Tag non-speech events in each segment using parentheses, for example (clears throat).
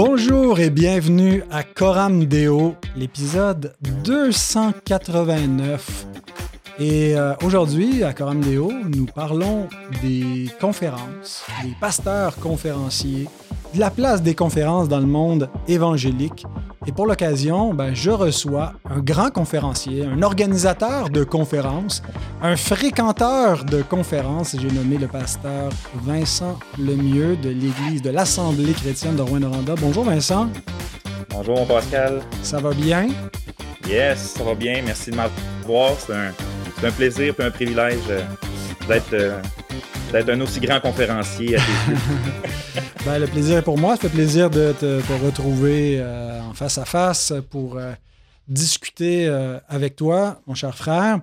Bonjour et bienvenue à Coram Deo, l'épisode 289. Et euh, aujourd'hui, à Coram Deo, nous parlons des conférences, des pasteurs conférenciers, de la place des conférences dans le monde évangélique. Et pour l'occasion, ben, je reçois un grand conférencier, un organisateur de conférences, un fréquenteur de conférences. J'ai nommé le pasteur Vincent Lemieux de l'Église de l'Assemblée chrétienne de Rouen-Noranda. Bonjour Vincent. Bonjour Pascal. Ça va bien? Yes, ça va bien. Merci de m'avoir. C'est un, un, plaisir et un privilège euh, d'être euh, d'être un aussi grand conférencier à tes (laughs) yeux. (laughs) ben, le plaisir est pour moi. Ça fait plaisir de te, retrouver euh, en face à face pour euh, discuter euh, avec toi, mon cher frère.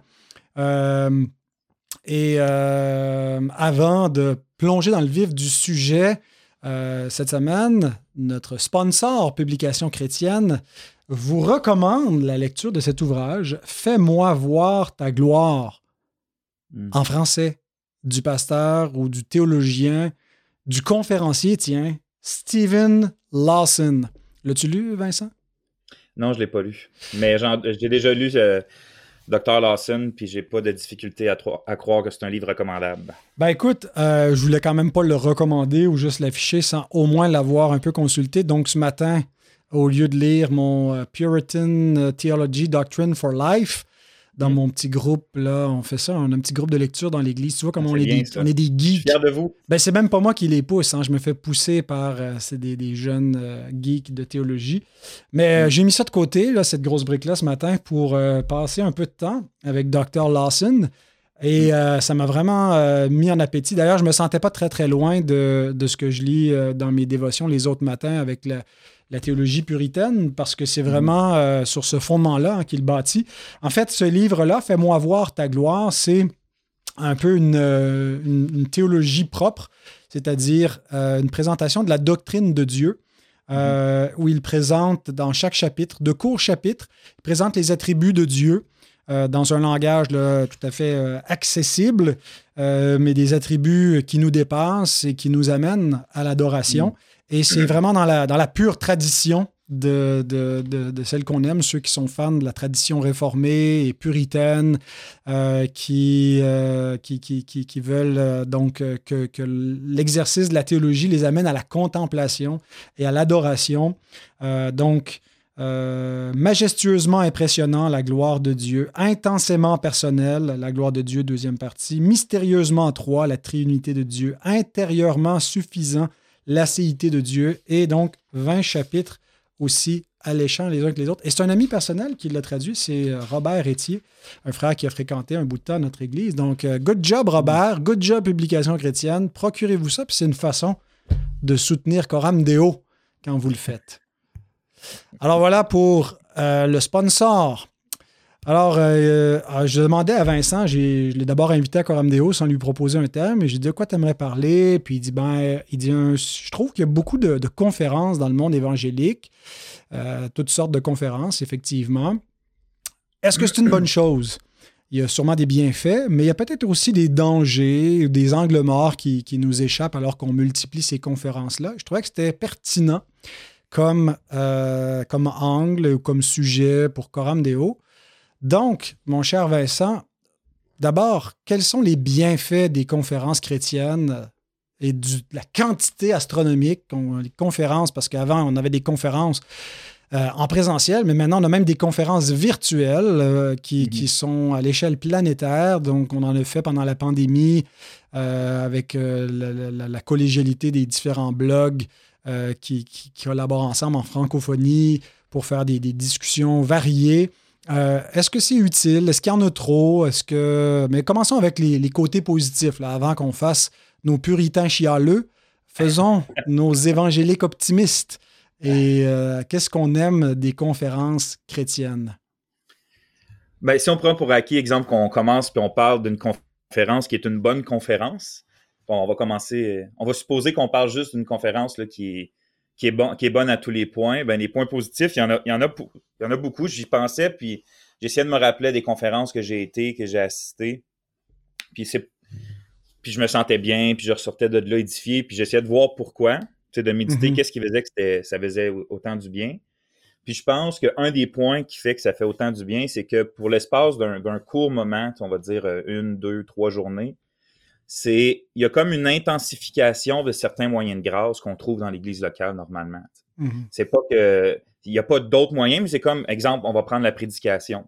et avant de plonger dans le vif du sujet, cette semaine, notre sponsor Publication chrétienne vous recommande la lecture de cet ouvrage Fais-moi voir ta gloire hmm. en français du pasteur ou du théologien, du conférencier, tiens, Stephen Lawson. L'as-tu lu, Vincent? Non, je ne l'ai pas lu. Mais j'ai déjà lu euh, Dr. Lawson, puis j'ai pas de difficulté à, à, croire que c'est un livre recommandable. Ben écoute, euh, je voulais quand même pas le recommander ou juste l'afficher sans au moins l'avoir un peu consulté. Donc ce matin, au lieu de lire mon euh, Puritan Theology Doctrine for Life, dans mm. mon petit groupe, là, on fait ça, on a un petit groupe de lecture dans l'église. Tu vois comme on, est des, on est des geeks. fier de vous. Ben, c'est même pas moi qui les pousse, hein. je me fais pousser par euh, c'est des, jeunes euh, geeks de théologie. Mais euh, mm. j'ai mis ça de côté, là, cette grosse brique-là, ce matin, pour passer un peu de temps avec Dr. Lawson. Et mm. ça m'a vraiment mis en appétit. D'ailleurs, je me sentais pas très, très loin de, de ce que je lis dans mes dévotions les autres matins avec le la théologie puritaine, parce que c'est vraiment euh, sur ce fondement-là hein, qu'il bâtit. En fait, ce livre-là, Fais-moi voir ta gloire, c'est un peu une, euh, théologie propre, c'est-à-dire euh, une présentation de la doctrine de Dieu. Mhm. où il présente dans chaque chapitre, de courts chapitres, il présente les attributs de Dieu, dans un langage tout à fait accessible, mais des attributs qui nous dépassent et qui nous amènent à l'adoration. Mhm. Et c'est vraiment dans la, dans la pure tradition de, de, de, celle qu'on aime, ceux qui sont fans de la tradition réformée et puritaine, euh, qui, euh, qui, qui, qui, veulent euh, donc que, que l'exercice de la théologie les amène à la contemplation et à l'adoration. donc, majestueusement impressionnant, la gloire de Dieu, intensément personnel, la gloire de Dieu, deuxième partie, mystérieusement trois, la triunité de Dieu, intérieurement suffisant, l'acéité de Dieu, et donc 20 chapitres aussi alléchants les uns que les autres. Et c'est un ami personnel qui l'a traduit, c'est euh, Robert Etier, un frère qui a fréquenté un bout de temps notre église. Donc, euh, good job Robert, good job Publication chrétienne, procurez-vous ça, puis c'est une façon de soutenir Coram Deo quand vous le faites. Alors voilà pour euh, le sponsor. Alors, euh, euh, je demandais à Vincent, je l'ai d'abord invité à Coram Deo sans lui proposer un thème, et j'ai dit de quoi tu aimerais parler? Puis il dit ben, il dit je trouve qu'il y a beaucoup de, conférences dans le monde évangélique, euh, toutes sortes de conférences, effectivement. Est-ce que c'est une bonne chose? Il y a sûrement des bienfaits, mais il y a peut-être aussi des dangers, des angles morts qui, nous échappent alors qu'on multiplie ces conférences-là. Je trouvais que c'était pertinent comme, comme angle ou comme sujet pour Coram Deo. Donc, mon cher Vincent, d'abord, quels sont les bienfaits des conférences chrétiennes et de la quantité astronomique, les conférences, parce qu'avant, on avait des conférences euh, en présentiel, mais maintenant, on a même des conférences virtuelles euh, qui, mm-hmm. sont à l'échelle planétaire. Donc, on en a fait pendant la pandémie euh, avec la, collégialité des différents blogs qui, collaborent ensemble en francophonie pour faire des discussions variées. Euh, est-ce que c'est utile? Est-ce qu'il y en a trop? Est-ce que. Mais commençons avec les, côtés positifs, là, avant qu'on fasse nos puritains chialeux. Faisons (laughs) nos évangéliques optimistes. Et euh, qu'est-ce qu'on aime des conférences chrétiennes? Ben, si on prend pour acquis, exemple, qu'on commence puis on parle d'une conférence qui est une bonne conférence, on va commencer. On va supposer qu'on parle juste d'une conférence là, qui est qui est, bon, qui est bonne à tous les points. Ben, les points positifs, il y en a, il y en a, il y en a beaucoup. J'y pensais, puis j'essayais de me rappeler des conférences que j'ai été, que j'ai assisté. Puis c'est puis je me sentais bien, puis je ressortais de là édifié, puis j'essayais de voir pourquoi. de méditer, Mhm. qu'est-ce qui faisait que ça faisait autant du bien. Puis je pense qu'un des points qui fait que ça fait autant du bien, c'est que pour l'espace d'un court moment, on va dire euh, une, deux, trois journées, c'est il y a comme une intensification de certains moyens de grâce qu'on trouve dans l'Église locale normalement. Mhm. C'est pas que il n'y a pas d'autres moyens, mais c'est comme exemple, on va prendre la prédication.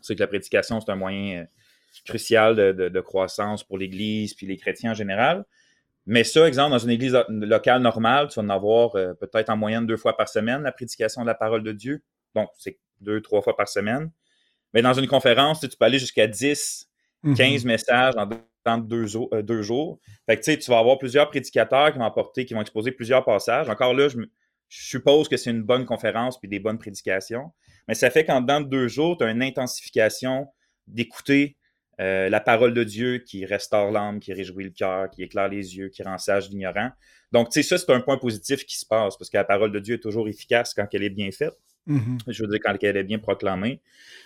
C'est que la prédication c'est un moyen euh, crucial de, de, de croissance pour l'Église puis les chrétiens en général. Mais ça, exemple, dans une église locale normale, tu vas en avoir euh, peut-être en moyenne deux fois par semaine la prédication de la parole de Dieu. Donc, c'est deux, trois fois par semaine. Mais dans une conférence, tu, peux aller jusqu'à 10, Mhm. 15 messages en dans deux, jours- euh, deux jours. Fait que tu sais, tu vas avoir plusieurs prédicateurs qui vont apporter, qui vont exposer plusieurs passages. Encore là, je, me- je suppose que c'est une bonne conférence puis des bonnes prédications. Mais ça fait qu'en dedans de deux jours, tu as une intensification d'écouter euh, la parole de Dieu qui restaure l'âme, qui réjouit le cœur, qui éclaire les yeux, qui rend sage l'ignorant. Donc, tu sais, ça, c'est un point positif qui se passe parce que la parole de Dieu est toujours efficace quand elle est bien faite. Mhm. Je veux dire, quand elle est bien proclamée.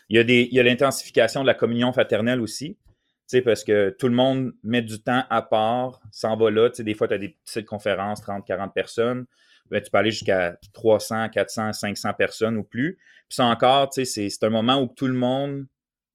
Il y a, des, il y a l'intensification de la communion fraternelle aussi. Sais, parce que tout le monde met du temps à part, s'en va là. Tu sais, des fois, tu as des petites conférences, 30, 40 personnes. Ben, tu peux aller jusqu'à 300, 400, 500 personnes ou plus. Puis ça encore, tu sais, c'est, c'est un moment où tout le monde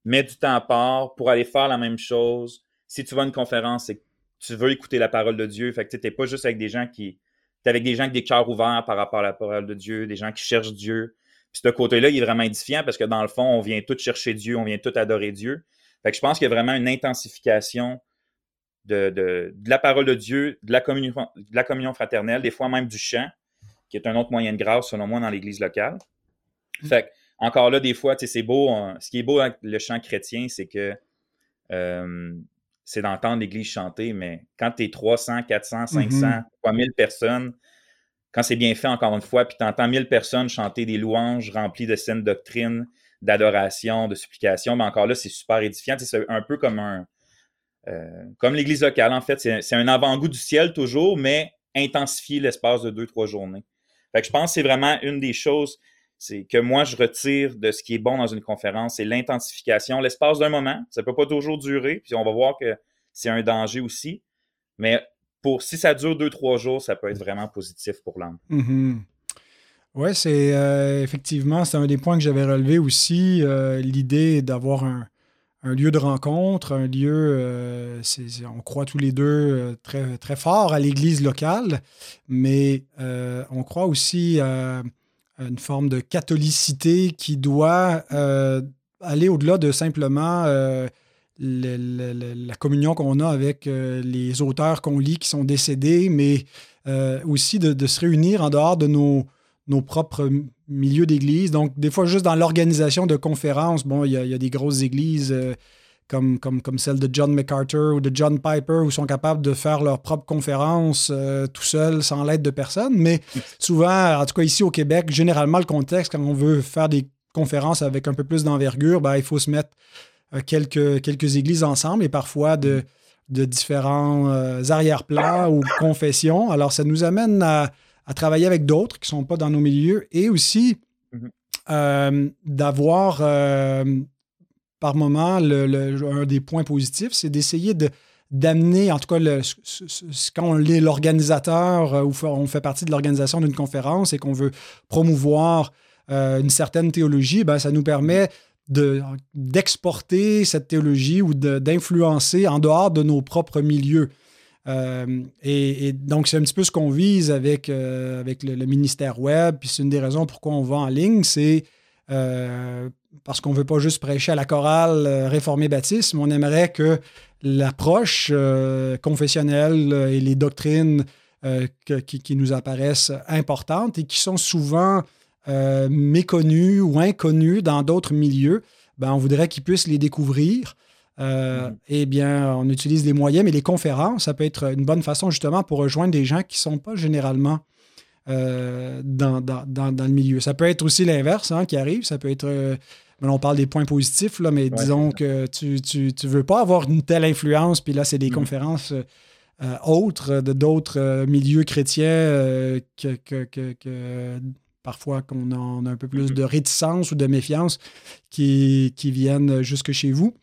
met du temps à part pour aller faire la même chose. Si tu vas à une conférence, c'est que tu veux écouter la parole de Dieu. Fait que tu n'es pas juste avec des gens qui. Tu avec des gens avec des cœurs ouverts par rapport à la parole de Dieu, des gens qui cherchent Dieu. Puis ce côté-là, il est vraiment édifiant parce que dans le fond, on vient tout chercher Dieu, on vient tout adorer Dieu. Fait que je pense qu'il y a vraiment une intensification de, de, de la parole de Dieu, de la, communion, de la communion fraternelle, des fois même du chant, qui est un autre moyen de grâce, selon moi, dans l'Église locale. Fait que, encore là, des fois, c'est beau. ce qui est beau avec le chant chrétien, c'est que euh, c'est d'entendre l'Église chanter, mais quand tu es 300, 400, 500, Mhm. 3000 personnes, quand c'est bien fait, encore une fois, puis tu entends 1000 personnes chanter des louanges remplies de saines doctrines, d'adoration, de supplication, mais encore là, c'est super édifiant. C'est un peu comme un. euh, comme l'Église locale, en fait. C'est un avant-goût du ciel toujours, mais intensifié l'espace de deux, trois journées. Fait que je pense que c'est vraiment une des choses c'est que moi, je retire de ce qui est bon dans une conférence, c'est l'intensification, l'espace d'un moment. Ça peut pas toujours durer, puis on va voir que c'est un danger aussi. Mais pour si ça dure deux, trois jours, ça peut être vraiment positif pour l'âme. Mhm. Oui, c'est euh, effectivement, c'est un des points que j'avais relevé aussi, euh, l'idée d'avoir un, un lieu de rencontre, un lieu, euh, on croit tous les deux très, très fort à l'Église locale, mais on croit aussi à, une forme de catholicité qui doit aller au-delà de simplement le- le- le- la communion qu'on a avec les auteurs qu'on lit qui sont décédés, mais aussi de se réunir en dehors de nos, nos propres milieux d'église. Donc, des fois, juste dans l'organisation de conférences, bon, il y, a- des grosses églises euh, comme, comme, celle de John MacArthur ou de John Piper où sont capables de faire leurs propres conférences euh, tout seuls, sans l'aide de personne. Mais souvent, en tout cas ici au Québec, généralement, le contexte, quand on veut faire des conférences avec un peu plus d'envergure, ben, il faut se mettre euh, quelques, églises ensemble et parfois de, différents arrière-plans ou confessions. Alors, ça nous amène à, à travailler avec d'autres qui ne sont pas dans nos milieux et aussi Mhm. euh, d'avoir euh, par moment le, le- un des points positifs, c'est d'essayer de d'amener, en tout cas, le, ce- ce- ce- quand on est l'organisateur euh, ou on fait partie de l'organisation d'une conférence et qu'on veut promouvoir une certaine théologie, ben, ça nous permet de- d'exporter cette théologie ou de- d'influencer en dehors de nos propres milieux. Euh, et, donc, c'est un petit peu ce qu'on vise avec, euh, avec le, ministère web. Puis c'est une des raisons pourquoi on va en ligne, c'est euh, parce qu'on ne veut pas juste prêcher à la chorale réformée baptiste, mais on aimerait que l'approche confessionnelle et les doctrines qui, qui nous apparaissent importantes et qui sont souvent méconnues ou inconnues dans d'autres milieux, ben, on voudrait qu'ils puissent les découvrir. Euh, Mhm. Eh bien, on utilise les moyens, mais les conférences, ça peut être une bonne façon justement pour rejoindre des gens qui ne sont pas généralement euh, dans, dans- dans- dans le milieu. Ça peut être aussi l'inverse hein, qui arrive. Ça peut être. euh, ben, on parle des points positifs, là, mais disons que tu ne veux pas avoir une telle influence, puis là, c'est des Mhm. conférences euh, autres de d'autres milieux chrétiens que, que- que- que parfois qu'on a, a un peu plus Mhm. de réticence ou de méfiance qui, qui viennent jusque chez vous.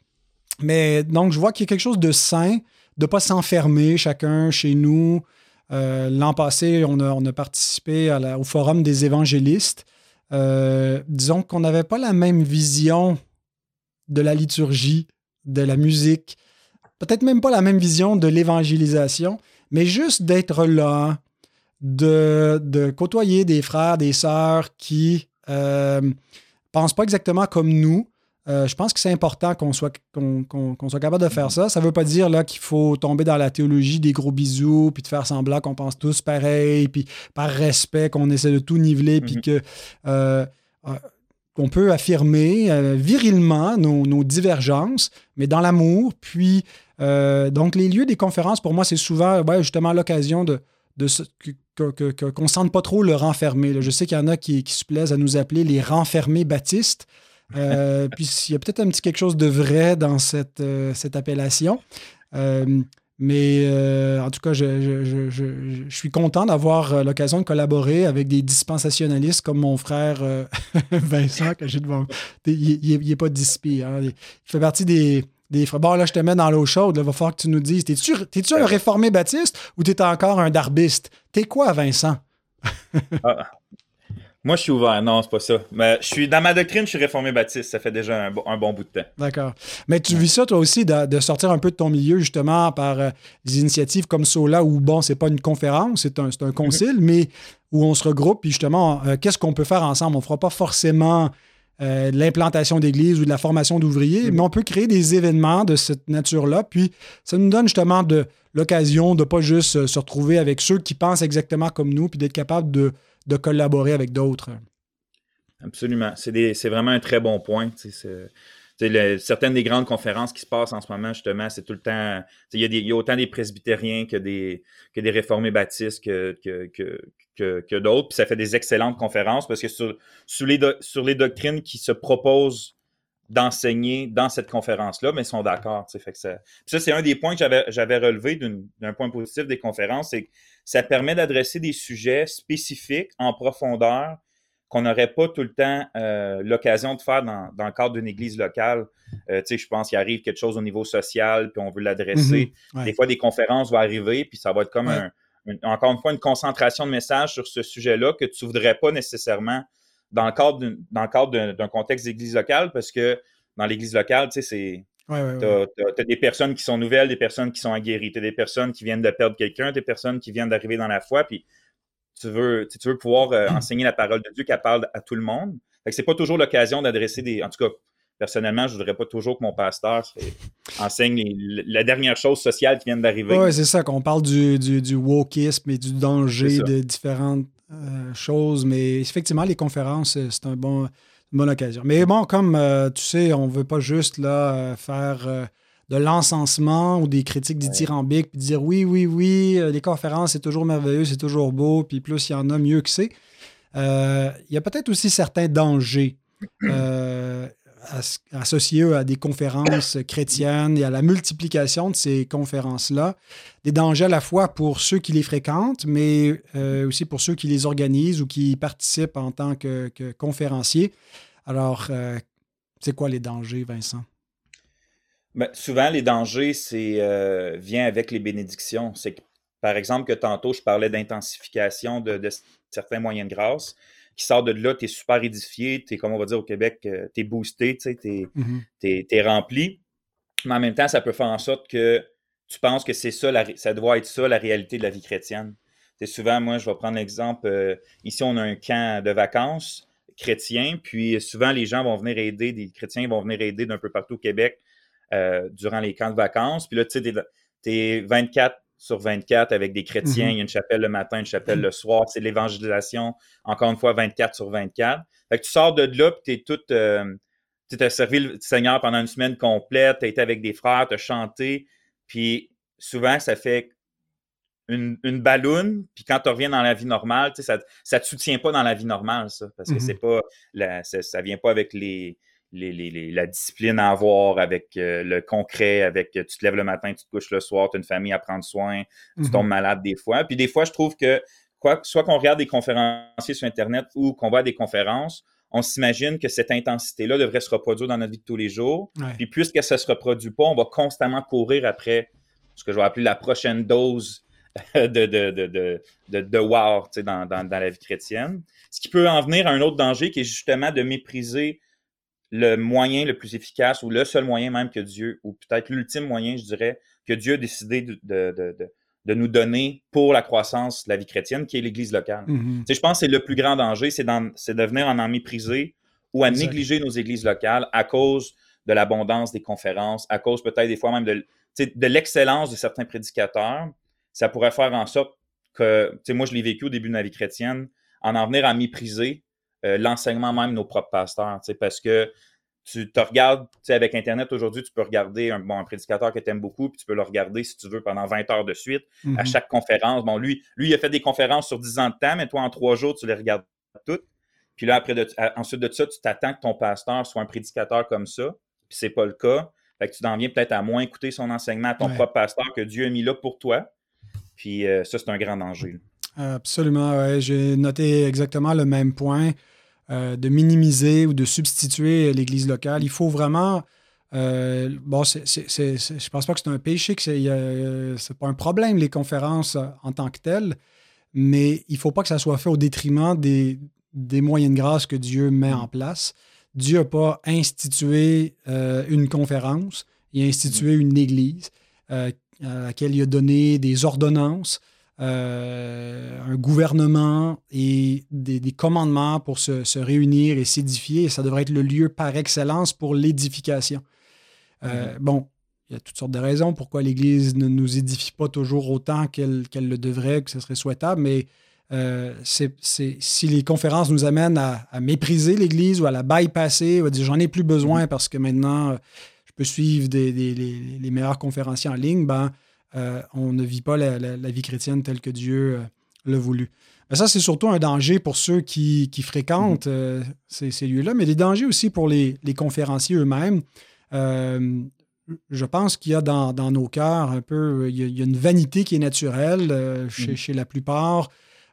Mais donc, je vois qu'il y a quelque chose de sain, de ne pas s'enfermer chacun chez nous, L'an passé, on a, participé au Forum des évangélistes. disons qu'on n'avait pas la même vision de la liturgie, de la musique, peut-être même pas la même vision de l'évangélisation, mais juste d'être là, de, côtoyer des frères, des sœurs qui euh, pensent pas exactement comme nous. Euh, je pense que c'est important qu'on soit, qu'on, soit capable de faire ça. Ça ne veut pas dire là, qu'il faut tomber dans la théologie des gros bisous, puis de faire semblant qu'on pense tous pareil, puis par respect, qu'on essaie de tout niveler, puis mm-hmm. que euh, qu'on peut affirmer virilement nos, nos, divergences, mais dans l'amour. Puis, donc, les lieux des conférences, pour moi, c'est souvent justement l'occasion de, de qu'on ne sente pas trop le renfermé. Je sais qu'il y en a qui, se plaisent à nous appeler les renfermés baptistes. Euh, puis il y a peut-être un petit quelque chose de vrai dans cette, euh, cette appellation. Euh, mais en tout cas, je, suis content d'avoir l'occasion de collaborer avec des dispensationalistes comme mon frère (laughs) Vincent, que j'ai devant. Il n'est pas dispi. Hein. Il fait partie des, des Bon, là, je te mets dans l'eau chaude. Il va falloir que tu nous dises T'es-tu un réformé baptiste ou t'es encore un darbiste? T'es quoi, Vincent? Ah, Moi, je suis ouvert. Non, c'est pas ça. Mais je suis, dans ma doctrine, je suis réformé baptiste. Ça fait déjà un, bon bout de temps. D'accord. Mais tu vis ça, toi aussi, de, sortir un peu de ton milieu, justement, par euh, des initiatives comme Sola, où, bon, c'est pas une conférence, c'est un, un, concile, mm-hmm. mais où on se regroupe, puis justement, euh, qu'est-ce qu'on peut faire ensemble? On fera pas forcément euh, de l'implantation d'églises ou de la formation d'ouvriers, mm. mais on peut créer des événements de cette nature-là. Puis ça nous donne justement de l'occasion de pas juste euh, se retrouver avec ceux qui pensent exactement comme nous, puis d'être capable de, collaborer avec d'autres. Absolument. C'est vraiment un très bon point. certaines des grandes conférences qui se passent en ce moment, justement, c'est tout le temps. Il y, a autant des presbytériens que des, réformés baptistes que, que, que, d'autres. Puis ça fait des excellentes conférences parce que sur, les, doctrines qui se proposent d'enseigner dans cette conférence-là, mais ils sont d'accord. Ça, ça c'est un des points que j'avais relevé d'un point positif des conférences, ça permet d'adresser des sujets spécifiques en profondeur qu'on n'aurait pas tout le temps euh, l'occasion de faire dans, dans, le cadre d'une église locale. Euh, je pense qu'il arrive quelque chose au niveau social, puis on veut l'adresser. Mm-hmm. Des fois, des conférences vont arriver, puis ça va être comme un, encore une fois, une concentration de messages sur ce sujet-là que tu ne voudrais pas nécessairement dans le cadre d'un contexte d'église locale, parce que dans l'église locale, c'est. tu as, des personnes qui sont nouvelles, des personnes qui sont aguerries, tu as des personnes qui viennent de perdre quelqu'un, des personnes qui viennent d'arriver dans la foi, puis tu veux, tu veux pouvoir euh, (clears throat) enseigner la parole de Dieu qui parle à tout le monde. Fait que c'est pas toujours l'occasion d'adresser des. En tout cas, personnellement, je ne voudrais pas toujours que mon pasteur enseigne la dernière chose sociale qui vient d'arriver. Oui, c'est ça, qu'on parle du, du, du, wokisme et du danger de différentes euh, choses. Mais effectivement, les conférences, euh, c'est un bon, bonne occasion. Mais bon, comme euh, tu sais, on ne veut pas juste là, faire de l'encensement ou des critiques dithyrambiques, puis dire oui, oui, oui, les conférences, c'est toujours merveilleux, c'est toujours beau, puis plus il y en a, mieux que c'est. il y a peut-être aussi certains dangers (clears throat) associés à des conférences chrétiennes et à la multiplication de ces conférences-là. Des dangers à la fois pour ceux qui les fréquentent, mais euh, aussi pour ceux qui les organisent ou qui y participent en tant que, conférenciers. Alors, euh, c'est quoi les dangers, Vincent? Ben, souvent, les dangers, c'est euh, vient avec les bénédictions. C'est par exemple, que tantôt, je parlais d'intensification de, de, certains moyens de grâce qui sort de là, tu es super édifié, tu es, comme on va dire au Québec, euh, tu es boosté, tu es, mm-hmm. rempli. Mais en même temps, ça peut faire en sorte que tu penses que c'est ça, ça doit être ça la réalité de la vie chrétienne. Souvent, moi, je vais prendre l'exemple, euh, ici, on a un camp de vacances chrétien, puis souvent, les gens vont venir aider, des chrétiens vont venir aider d'un peu partout au Québec euh, durant les camps de vacances. Puis là, tu sais, tu es 24 sur 24 avec des chrétiens. Mm-hmm. Il y a une chapelle le matin, une chapelle le soir. C'est l'évangélisation, encore une fois, 24 sur 24. Fait que tu sors de là, puis tu es tout. Euh, tu as servi le Seigneur pendant une semaine complète, tu as été avec des frères, tu as chanté. Puis souvent, ça fait une, une balloune, puis quand tu reviens dans la vie normale, ça ne te soutient pas dans la vie normale, ça. Parce que mm-hmm. c'est pas. La, ça, vient pas avec les la discipline à avoir avec euh, le concret, avec tu te lèves le matin, tu te couches le soir, tu as une famille à prendre soin, tu mm-hmm. tombes malade des fois. Puis des fois, je trouve que quoi, soit qu'on regarde des conférenciers sur Internet ou qu'on va à des conférences, on s'imagine que cette intensité-là devrait se reproduire dans notre vie de tous les jours. Puis puisque ça ne se reproduit pas, on va constamment courir après ce que je vais appeler la prochaine dose (laughs) de, de, de, de, de wow dans, dans, dans, la vie chrétienne. Ce qui peut en venir à un autre danger qui est justement de mépriser le moyen le plus efficace ou le seul moyen même que Dieu, ou peut-être l'ultime moyen, je dirais, que Dieu a décidé de, de, de, nous donner pour la croissance de la vie chrétienne, qui est l'Église locale. Mm-hmm. Je pense que c'est le plus grand danger, c'est de venir en en mépriser ou à négliger nos églises locales à cause de l'abondance des conférences, à cause peut-être des fois même de, de l'excellence de certains prédicateurs. Ça pourrait faire en sorte que, moi je l'ai vécu au début de ma vie chrétienne, en en venir à mépriser euh, l'enseignement même de nos propres pasteurs, parce que tu te regardes, avec Internet aujourd'hui, tu peux regarder un, bon, un prédicateur que tu aimes beaucoup, puis tu peux le regarder si tu veux pendant 20 heures de suite, à mm-hmm. chaque conférence. Bon, lui, lui, il a fait des conférences sur 10 ans de temps, mais toi, en trois jours, tu les regardes toutes. Puis là, après de, ensuite de ça, tu t'attends que ton pasteur soit un prédicateur comme ça, puis c'est pas le cas. Fait que tu t'en viens peut-être à moins écouter son enseignement à ton propre pasteur que Dieu a mis là pour toi. Puis euh, ça, c'est un grand danger. Absolument, ouais. J'ai noté exactement le même point euh, de minimiser ou de substituer l'Église locale. Il faut vraiment. Euh, bon, c'est, pense pas que c'est un péché, que c'est, c'est pas un problème, les conférences en tant que telles, mais il faut pas que ça soit fait au détriment des, des moyens de grâce que Dieu met en place. Dieu n'a pas institué euh, une conférence, il a institué une église euh, à laquelle il a donné des ordonnances, euh, un gouvernement et des, commandements pour se, réunir et s'édifier. Et ça devrait être le lieu par excellence pour l'édification. Mm-hmm. Bon, il y a toutes sortes de raisons pourquoi l'Église ne nous édifie pas toujours autant qu'elle le devrait, que ce serait souhaitable, mais euh, c'est, si les conférences nous amènent à, mépriser l'Église ou à la bypasser, ou à dire j'en ai plus besoin parce que maintenant je peux suivre les, meilleurs conférenciers en ligne, ben, euh, on ne vit pas la, vie chrétienne telle que Dieu euh, l'a voulu. Ça, c'est surtout un danger pour ceux qui, fréquentent mm-hmm. ces, lieux-là, mais des dangers aussi pour les, conférenciers eux-mêmes. je pense qu'il y a dans, nos cœurs un peu, il y a, une vanité qui est naturelle chez, mm-hmm. chez, la plupart.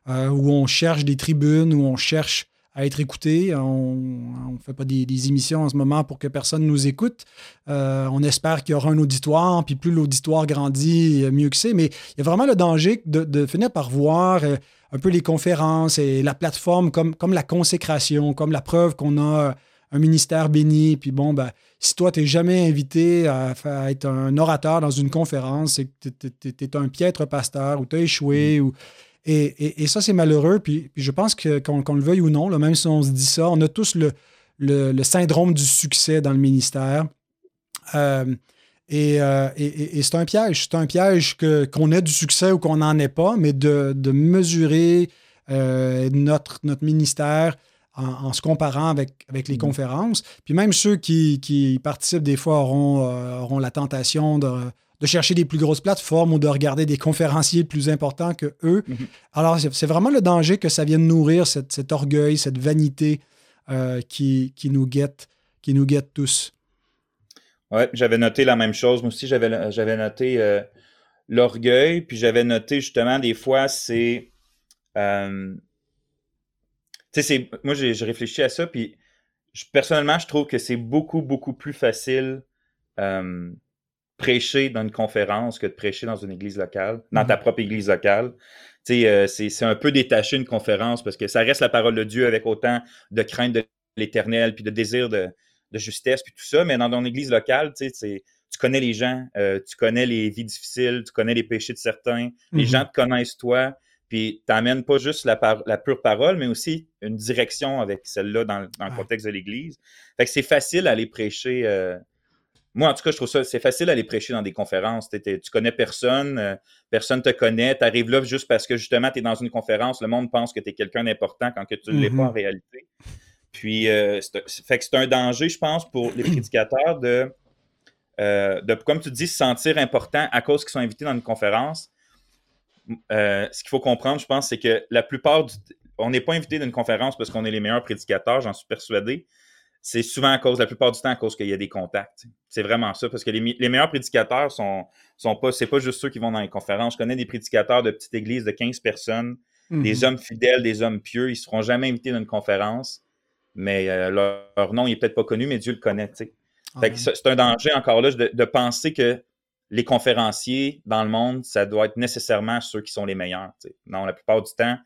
Euh, où on cherche des tribunes, où on cherche à être écouté. On ne fait pas des, émissions en ce moment pour que personne nous écoute. Euh, on espère qu'il y aura un auditoire, puis plus l'auditoire grandit, mieux que c'est. Mais il y a vraiment le danger de, finir par voir euh, un peu les conférences et la plateforme comme, comme la consécration, comme la preuve qu'on a un ministère béni. Puis bon, ben, si toi, tu n'es jamais invité à, être un orateur dans une conférence, c'est que tu es, un piètre pasteur ou tu as échoué. Mm. Ou, et, ça, c'est malheureux. Puis, je pense que qu'on le veuille ou non, même si on se dit ça, on a tous le, syndrome du succès dans le ministère. Euh, euh, et, c'est un piège. C'est un piège qu'on ait du succès ou qu'on n'en ait pas, mais de, mesurer euh, notre, notre ministère en, se comparant avec, avec les mmh. conférences. Puis même ceux qui, participent des fois auront, auront la tentation de de chercher des plus grosses plateformes ou de regarder des conférenciers plus importants que eux. Mhm. Alors, c'est vraiment le danger que ça vienne nourrir cet orgueil, cette vanité euh, qui, qui, nous guette, qui nous guette tous. Oui, j'avais noté la même chose. Moi aussi, j'avais noté euh, l'orgueil, puis j'avais noté justement des fois, c'est. Euh, tu sais, moi, j'ai réfléchi à ça, puis personnellement, je trouve que c'est beaucoup, beaucoup plus facile prêcher dans une conférence que de prêcher dans une église locale, dans ta mhm. propre église locale. Euh, c'est un peu détaché une conférence parce que ça reste la parole de Dieu avec autant de crainte de l'éternel, puis de désir de, justesse, puis tout ça. Mais dans ton église locale, tu connais les gens, euh, tu connais les vies difficiles, tu connais les péchés de certains, les mhm. gens te connaissent toi, puis tu n'amènes pas juste la, la, pure parole, mais aussi une direction avec celle-là dans, le contexte de l'Église. Fait que c'est facile à aller prêcher euh, moi, en tout cas, je trouve ça, c'est facile d'aller prêcher dans des conférences. Tu connais personne, euh, personne te connaît, tu arrives là juste parce que justement, tu es dans une conférence, le monde pense que tu es quelqu'un d'important quand que tu ne l'es pas en mm-hmm. réalité. Puis, euh, fait que c'est un danger, je pense, pour les prédicateurs de, euh, de, comme tu dis, se sentir important à cause qu'ils sont invités dans une conférence. ce qu'il faut comprendre, je pense, c'est que la plupart du. On n'est pas invité dans une conférence parce qu'on est les meilleurs prédicateurs, j'en suis persuadé c'est souvent à cause, la plupart du temps, à cause qu'il y a des contacts. C'est vraiment ça, parce que les, meilleurs prédicateurs sont, sont pas, c'est pas juste ceux qui vont dans les conférences. Je connais des prédicateurs de petites églises de 15 personnes, des mhm. hommes fidèles, des hommes pieux, ils seront jamais invités dans une conférence, mais euh, leur, nom, il est peut-être pas connu, mais Dieu le connaît, c'est un danger encore là de, penser que les conférenciers dans le monde, ça doit être nécessairement ceux qui sont les meilleurs. Non, la plupart du temps,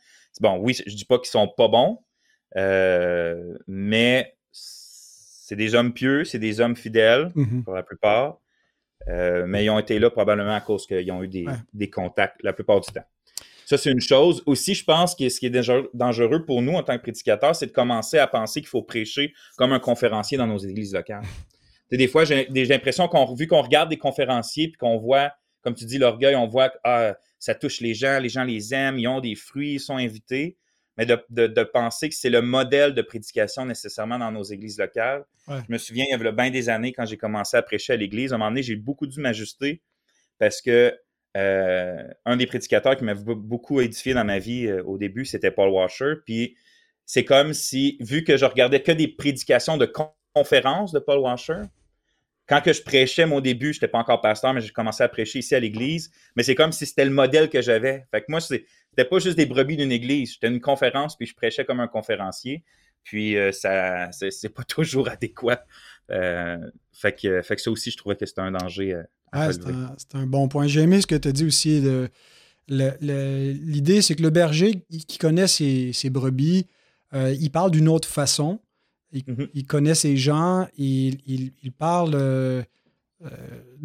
bon, oui, je dis pas qu'ils sont pas bons, euh, mais c'est des hommes pieux, c'est des hommes fidèles mm-hmm. pour la plupart. Euh, mais ils ont été là probablement à cause qu'ils ont eu des, contacts la plupart du temps. Ça, c'est une chose. Aussi, je pense que ce qui est dangereux pour nous en tant que prédicateurs, c'est de commencer à penser qu'il faut prêcher comme un conférencier dans nos églises locales. (laughs) des fois, j'ai l'impression qu'on, vu qu'on regarde des conférenciers puis qu'on voit, comme tu dis, l'orgueil, on voit que ah, ça touche les gens, les gens les aiment, ils ont des fruits, ils sont invités mais de, penser que c'est le modèle de prédication nécessairement dans nos églises locales. Je me souviens, il y avait bien des années, quand j'ai commencé à prêcher à l'église, à un moment donné, j'ai beaucoup dû m'ajuster parce que euh, un des prédicateurs qui m'a beaucoup édifié dans ma vie euh, au début, c'était Paul Washer. Puis c'est comme si, vu que je regardais que des prédications de conférences de Paul Washer, quand que je prêchais, mon début, je n'étais pas encore pasteur, mais j'ai commencé à prêcher ici à l'église. Mais c'est comme si c'était le modèle que j'avais. Fait que moi, c'était pas juste des brebis d'une église. J'étais une conférence, puis je prêchais comme un conférencier. Puis euh, ça, c'est pas (laughs) toujours adéquat. Euh, fait, que, fait que ça aussi, je trouvais que c'était un danger. Euh, ah, c'est un, bon point. J'ai aimé ce que tu as dit aussi. L'idée, c'est que le berger qui connaît ses, brebis, il parle d'une autre façon. Il, connaît ses gens, il, il, parle euh, euh,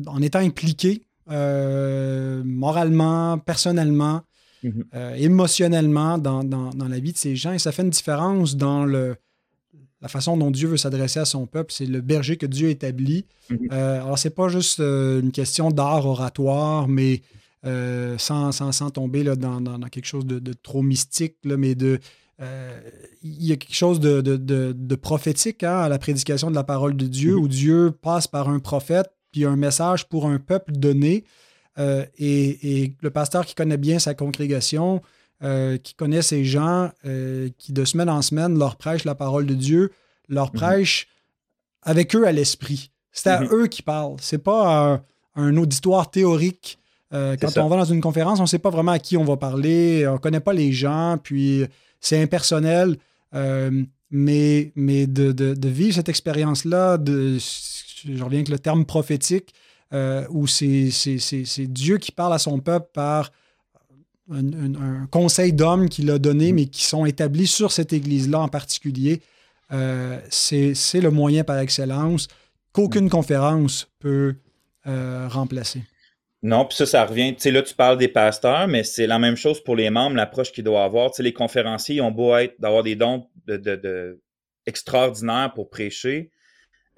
en étant impliqué euh, moralement, personnellement, mm-hmm. émotionnellement dans, la vie de ces gens. Et ça fait une différence dans le, la façon dont Dieu veut s'adresser à son peuple. C'est le alors, que Dieu établit. Mm-hmm. alors, c'est pas juste une question d'art oratoire, mais sans, sans, tomber là, dans, quelque chose de, de trop mystique, là, mais de euh, il y a quelque chose de, prophétique hein, à la prédication de la parole de Dieu, où Dieu passe par un prophète, puis un message pour un peuple donné. Euh, et, le pasteur qui connaît bien sa congrégation, euh, qui connaît ses gens, qui de semaine en semaine leur prêche la parole de Dieu, leur mhm. prêche avec eux à l'esprit. C'est à mhm. eux qui parlent. C'est pas un, auditoire théorique. quand on va dans une conférence, on ne sait pas vraiment à qui on va parler, on ne connaît pas les gens, puis c'est impersonnel, euh, mais, mais de, vivre cette expérience-là, je reviens avec le terme prophétique, euh, où c'est Dieu qui parle à son peuple par un, conseil d'hommes qu'il a donné, mm-hmm. mais qui sont établis sur cette Église-là en particulier. Euh, c'est le moyen par excellence qu'aucune mm. conférence peut remplacer. Non, puis ça, ça revient. Tu sais, là, tu parles des pasteurs, mais c'est la même chose pour les membres, l'approche qu'ils doivent avoir. Tu sais, les conférenciers, ils ont beau être d'avoir des dons de, extraordinaires pour prêcher.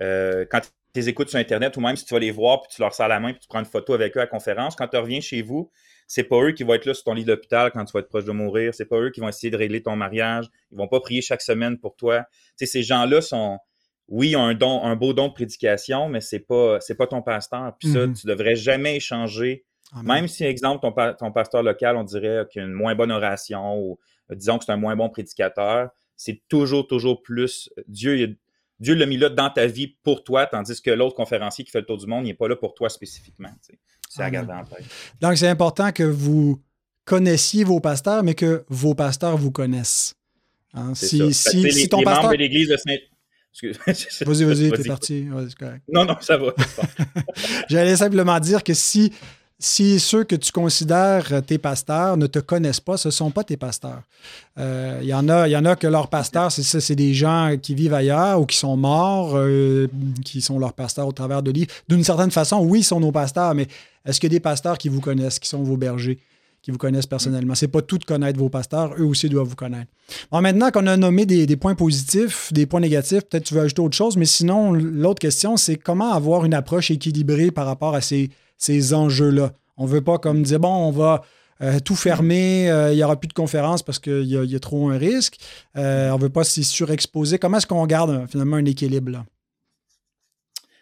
Euh, quand tu les écoutes sur Internet ou même si tu vas les voir puis tu leur sers la main puis tu prends une photo avec eux à la conférence, quand tu reviens chez vous, c'est pas eux qui vont être là sur ton lit d'hôpital quand tu vas être proche de mourir. C'est pas eux qui vont essayer de régler ton mariage. Ils vont pas prier chaque semaine pour toi. Tu sais, ces gens-là sont, oui, un don, un beau don de prédication, mais c'est pas, c'est pas ton pasteur. Puis ça, tu devrais jamais échanger. Même si, exemple, ton, ton, pasteur local, on dirait qu'il a une moins bonne oration ou euh, disons que c'est un moins bon prédicateur, c'est toujours, toujours plus. Dieu, Dieu l'a mis là dans ta vie pour toi, tandis que l'autre conférencier qui fait le tour du monde, il n'est pas là pour toi spécifiquement. C'est à garder en tête. Donc, c'est important que vous connaissiez vos pasteurs, mais que vos pasteurs vous connaissent. Hein, si, si, si, ton pasteur... de l'Église de Saint Vas-y, vas-y, t'es parti. Non, non, ça va. (laughs) J'allais simplement dire que si, si ceux que tu considères tes pasteurs ne te connaissent pas, ce ne sont pas tes pasteurs. Il euh, y, en a, y en a que leurs pasteurs, c'est ça, c'est des gens qui vivent ailleurs ou qui sont morts, euh, qui sont leurs pasteurs au travers de livres. D'une certaine façon, oui, ils sont nos pasteurs, mais est-ce qu'il y a des pasteurs qui vous connaissent, qui sont vos bergers? Qui vous connaissent personnellement. C'est pas tout de connaître vos pasteurs, eux aussi doivent vous connaître. Bon, maintenant qu'on a nommé des, points positifs, des points négatifs, peut-être tu veux ajouter autre chose, mais sinon, l'autre question, c'est comment avoir une approche équilibrée par rapport à ces, ces enjeux-là? On veut pas comme dire, bon, on va euh, tout fermer, euh, il n'y aura plus de conférences parce qu'il y, a trop un risque. Euh, on veut pas s'y surexposer. Comment est-ce qu'on garde finalement un équilibre là?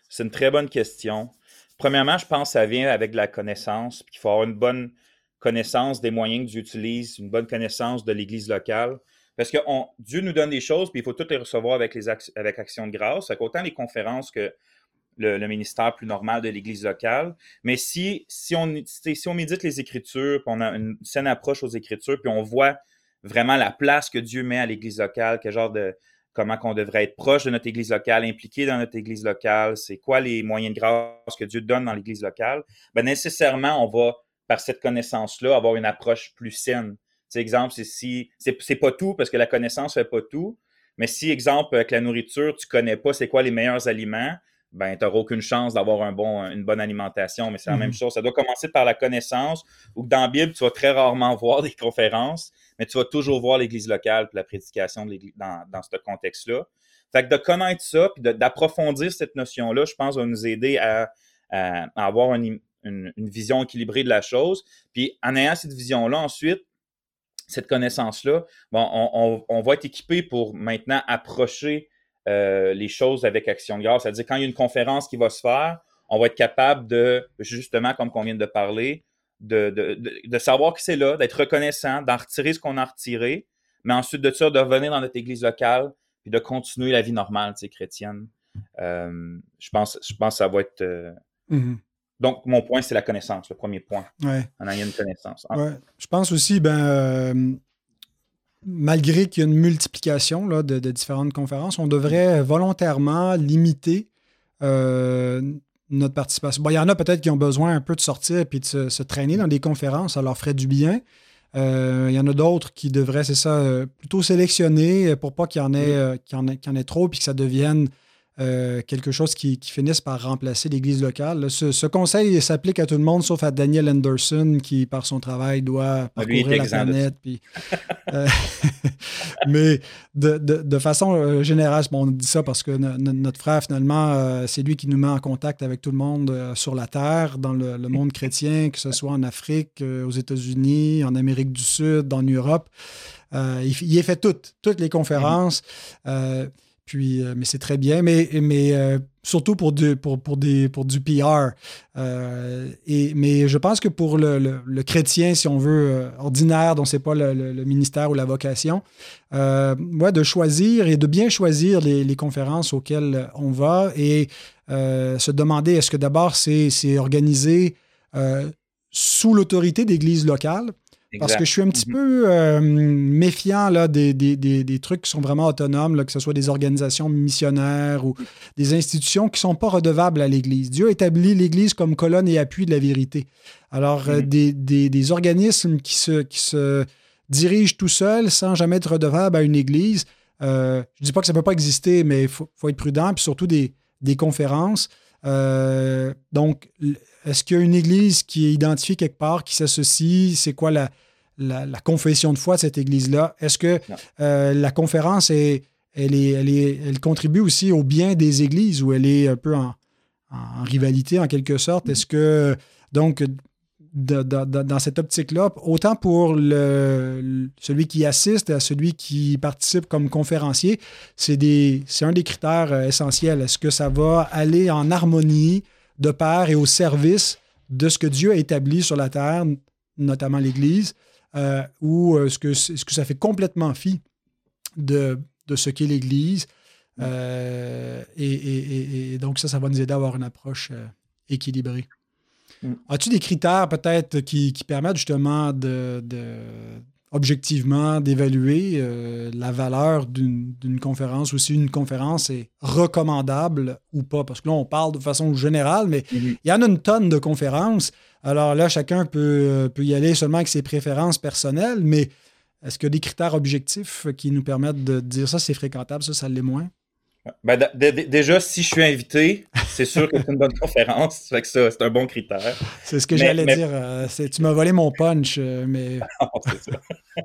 C'est une très bonne question. Premièrement, je pense que ça vient avec la connaissance, puis qu'il faut avoir une bonne connaissance des moyens que Dieu utilise, une bonne connaissance de l'Église locale. Parce que Dieu nous donne des choses, puis il faut toutes les recevoir avec, les avec action de grâce. Autant les conférences que le, ministère plus normal de l'Église locale. Mais si, si, on, si on médite les Écritures, puis on a une saine approche aux Écritures, puis on voit vraiment la place que Dieu met à l'Église locale, quel genre de, comment qu'on devrait être proche de notre Église locale, impliqué dans notre Église locale, c'est quoi les moyens de grâce que Dieu donne dans l'Église locale, ben nécessairement, on va, par cette connaissance-là, avoir une approche plus saine. C'est exemple, c'est si c'est pas tout parce que la connaissance fait pas tout, mais si exemple avec la nourriture, tu connais pas c'est quoi les meilleurs aliments, ben tu n'auras aucune chance d'avoir un bon, une bonne alimentation. Mais c'est la même mhm. chose. Ça doit commencer par la connaissance. Ou dans la Bible, tu vas très rarement (laughs) voir des conférences, mais tu vas toujours voir l'Église locale et la prédication de dans, dans ce contexte-là. Fait que de connaître ça, puis d'approfondir cette notion-là, je pense, va nous aider à, avoir une, une, vision équilibrée de la chose. Puis en ayant cette vision-là, ensuite, cette connaissance-là, bon, on, va être équipé pour maintenant approcher euh, les choses avec Action de grâce. C'est-à-dire, quand il y a une conférence qui va se faire, on va être capable de, justement, comme on vient de parler, de, savoir que c'est là, d'être reconnaissant, d'en retirer ce qu'on a retiré, mais ensuite de ça, de revenir dans notre église locale, puis de continuer la vie normale, tu chrétienne. Euh, je, pense, je pense que ça va être... Euh, mm-hmm. Donc, mon point, c'est la connaissance, le premier point. Ouais. On a une connaissance. Ouais. Je pense aussi, ben, euh, malgré qu'il y a une multiplication là, de, différentes conférences, on devrait volontairement limiter euh, notre participation. Bon, il y en a peut-être qui ont besoin un peu de sortir et de se, traîner dans des conférences, ça leur ferait du bien. Euh, il y en a d'autres qui devraient, c'est ça, plutôt sélectionner pour pas qu'il y en ait, qu'il y en ait, qu'il y en ait trop puis que ça devienne euh, quelque chose qui, finisse par remplacer l'Église locale. Ce, conseil s'applique à tout le monde, sauf à Daniel Anderson, qui, par son travail, doit ah, parcourir la planète. Euh, (laughs) mais de, façon euh, générale, on dit ça parce que notre frère, finalement, c'est lui qui nous met en contact avec tout le monde sur la Terre, dans le, monde chrétien, que ce soit en Afrique, aux États-Unis, en Amérique du Sud, en Europe. il, il, a fait toutes, toutes les conférences. Puis, euh, mais c'est très bien, mais, euh, surtout pour du, PR. Euh, mais je pense que pour le, chrétien, si on veut, ordinaire, dont c'est pas le, ministère ou la vocation, de choisir et de bien choisir les, les conférences auxquelles on va et se demander est-ce que d'abord c'est organisé sous l'autorité d'églises locales parce que je suis un petit peu euh, méfiant là, des, des, trucs qui sont vraiment autonomes, là, que ce soit des organisations missionnaires ou des institutions qui ne sont pas redevables à l'Église. Dieu a établi l'Église comme colonne et appui de la vérité. Alors, euh, mm-hmm. des, organismes qui se, qui se dirigent tout seuls sans jamais être redevables à une Église, euh, je ne dis pas que ça ne peut pas exister, mais il faut, faut, être prudent, puis surtout des, conférences. Donc, est-ce qu'il y a une église qui est identifiée quelque part, qui s'associe? C'est quoi la, la, confession de foi de cette église-là? Est-ce que euh, la conférence, est, elle, est, elle, est, elle, contribue aussi au bien des églises ou elle est un peu en, rivalité en quelque sorte? Est-ce que, donc, dans cette optique-là, autant pour celui qui assiste à celui qui participe comme conférencier, c'est un des critères euh, essentiels. Est-ce que ça va aller en harmonie de pair et au service de ce que Dieu a établi sur la terre, notamment l'Église, euh, ou est-ce que, ça fait complètement fi de, ce qu'est l'Église? Euh, et, donc, ça, ça va nous aider à avoir une approche euh, équilibrée. Mm. As-tu des critères peut-être qui, permettent justement de, objectivement d'évaluer euh, la valeur d'une conférence ou si une conférence est recommandable ou pas? Parce que là, on parle de façon générale, mais mhm. il y en a une tonne de conférences. Alors là, chacun peut, euh, peut y aller seulement avec ses préférences personnelles, mais est-ce qu'il y a des critères objectifs qui nous permettent de dire ça, c'est fréquentable, ça, ça l'est moins? Ben, déjà, si je suis invité, c'est sûr que c'est une bonne (laughs) conférence. Fait que ça, c'est un bon critère. C'est ce que j'allais dire. Euh, tu m'as volé mon punch, euh, mais. (laughs)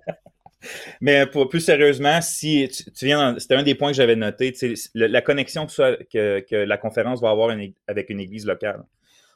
(laughs) mais pour, plus sérieusement, si tu, viens, c'était un des points que j'avais noté, la connexion que, que, la conférence va avoir avec une église locale.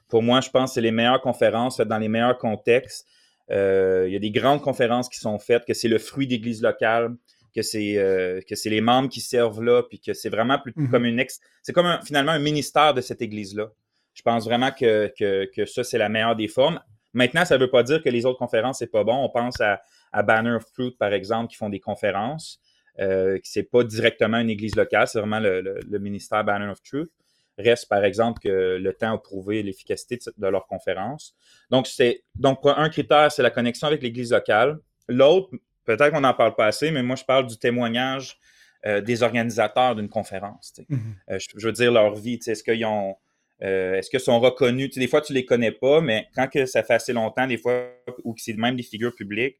Pour moi, je pense que c'est les meilleures conférences faites dans les meilleurs contextes. Euh, il y a des grandes conférences qui sont faites, que c'est le fruit d'église locale que c'est euh, que c'est les membres qui servent là, puis que c'est vraiment plus mhm. comme une ex, c'est comme finalement un ministère de cette église-là. Je pense vraiment que, que, ça, c'est la meilleure des formes. Maintenant, ça ne veut pas dire que les autres conférences, c'est pas bon. On pense à, à, Banner of Truth, par exemple, qui font des conférences. Euh, c'est pas directement une église locale, c'est vraiment le, ministère Banner of Truth. Reste, par exemple, que le temps a prouvé l'efficacité de, de leur conférence. Donc, c'est donc un critère, c'est la connexion avec l'église locale. L'autre, peut-être qu'on n'en parle pas assez, mais moi, je parle du témoignage des organisateurs d'une conférence. Mm-hmm. je, veux dire leur vie. Est-ce qu'ils ont est-ce qu'ils sont reconnus? des fois, tu les connais pas, mais quand que ça fait assez longtemps, des fois, ou que c'est même des figures publiques,